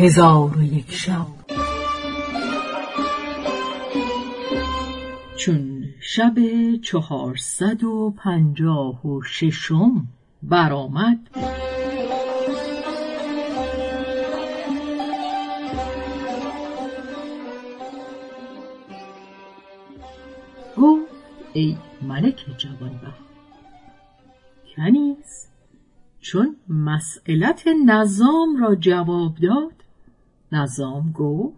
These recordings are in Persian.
هزار و یک شب. چون شب چهارصد و پنجاه و ششم برآمد ای ملک جوانبخت کنیز چون مسئلت نظام را جواب داد نظام گفت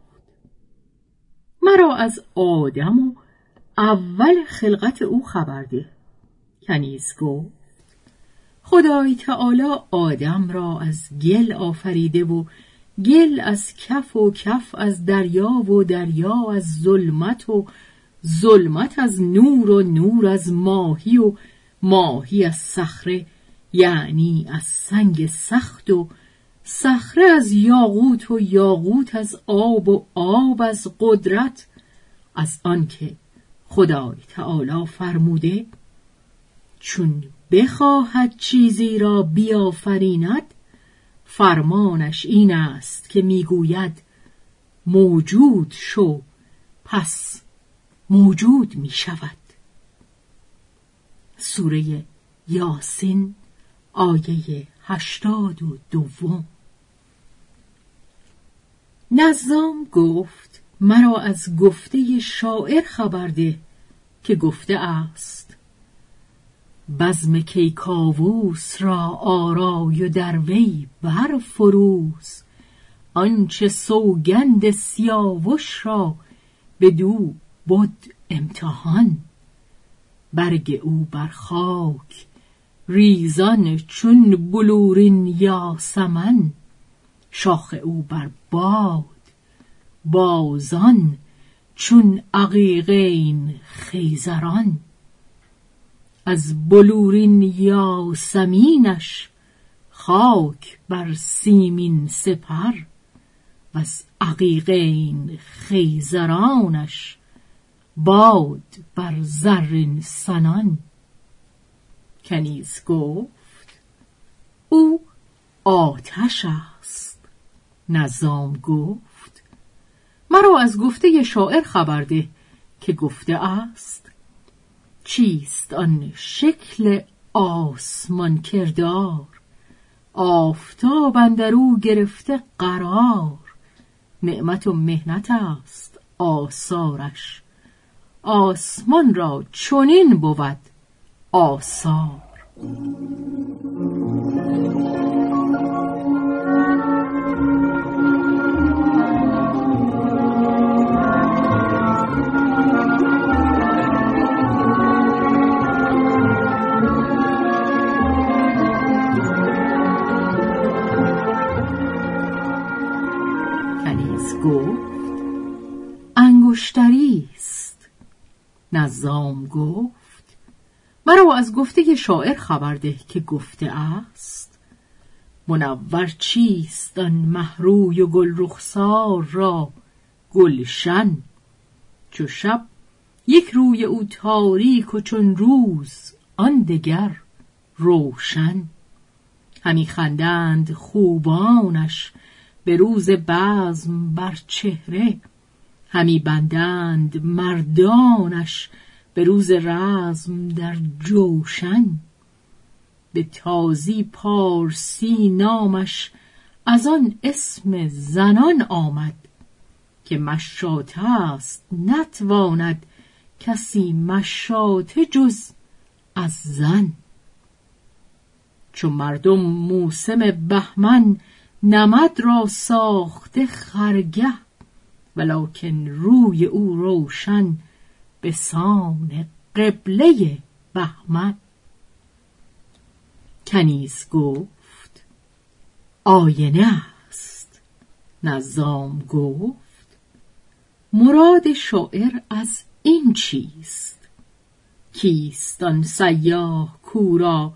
مرا از آدم و اول خلقت او خبر ده. کنیز گفت خدای تعالی آدم را از گل آفریده و گل از کف و کف از دریا و دریا از ظلمت و ظلمت از نور و نور از ماهی و ماهی از صخره یعنی از سنگ سخت و صخره از یاقوت و یاقوت از آب و آب از قدرت از آنکه خدای تعالی فرموده چون بخواهد چیزی را بیافریند فرمانش این است که می‌گوید موجود شو پس موجود می شود سوره یاسین آیه هشتاد و دوم نظام گفت مرا از گفته شاعر خبر ده که گفته است. بزم کیکاووس را آرای و در وی بر فروز آنچه سوگند سیاوش را بدو بد امتحان. برگ او بر خاک ریزان چون بلورین یاسمن. شاخ او بر باد. بازان چون عقیقین خیزران. از بلورین یاسمینش خاک بر سیمین سپر. و از عقیقین خیزرانش باد بر زرین سنان. کنیز گفت او آتش است. نظام گفت. مرا از گفته شاعر خبر ده که گفته است چیست آن شکل آسمان کردار؟ آفتاب اندرو گرفته قرار. نعمت و مهنت است آثارش. آسمان را چنین بود آثار. انگشتری نظام گفت مرا از گفته شاعر خبر ده که گفته است. منور چیست آن محروی و گل رخسار را؟ گلشن چو شب یک روی او تاریک و چون روز آن دگر روشن. همی خندند خوبانش به روز بزم بر چهره. همی بندند مردانش به روز رزم در جوشن. به تازی پارسی نامش از آن اسم زنان آمد که مشاته است نتواند کسی مشاته جز از زن. چو مردم موسم بهمن نمد را ساخته خرگه ولکن روی او روشن به سان قبله بهمن. کنیز گفت آینه است. نظام گفت مراد شاعر از این چیست؟ کیست آن سیاه کورا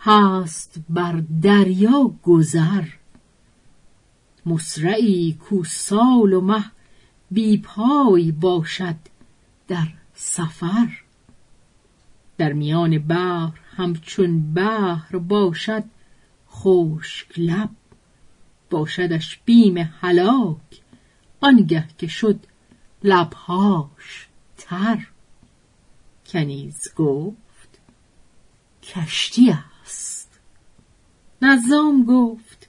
هست بر دریا گذر؟ مصرعی کو سال و مه بی پای باشد در سفر. در میان بحر همچون بحر باشد خشک لب. باشدش بیم هلاک آنگه که شد لبهاش تر. کنیز گفت کشتی است. نظام گفت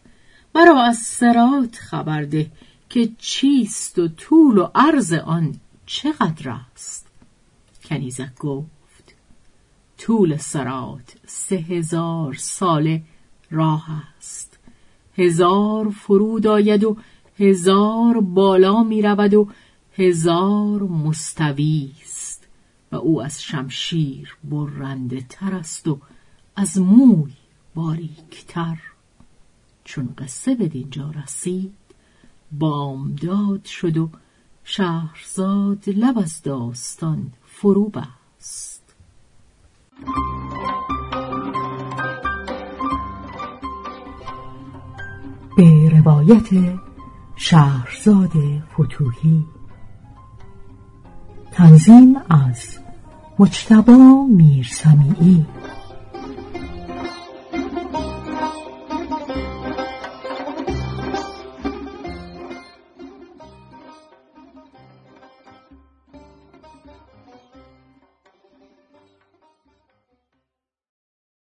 مرا از سرات خبر ده. که چیست و طول و عرض آن چقدر است؟ کنیزک گفت طول سرات سه هزار ساله راه است. هزار فرود آید و هزار بالا می رود و هزار مستوی است و او از شمشیر برنده تر است و از موی باریکتر. چون قصه به دینجا رسید بامداد شد و شهرزاد لب از داستان فرو بست. به روایت شهرزاد فتوهی تنظیم از مجتبا میرسمیعی.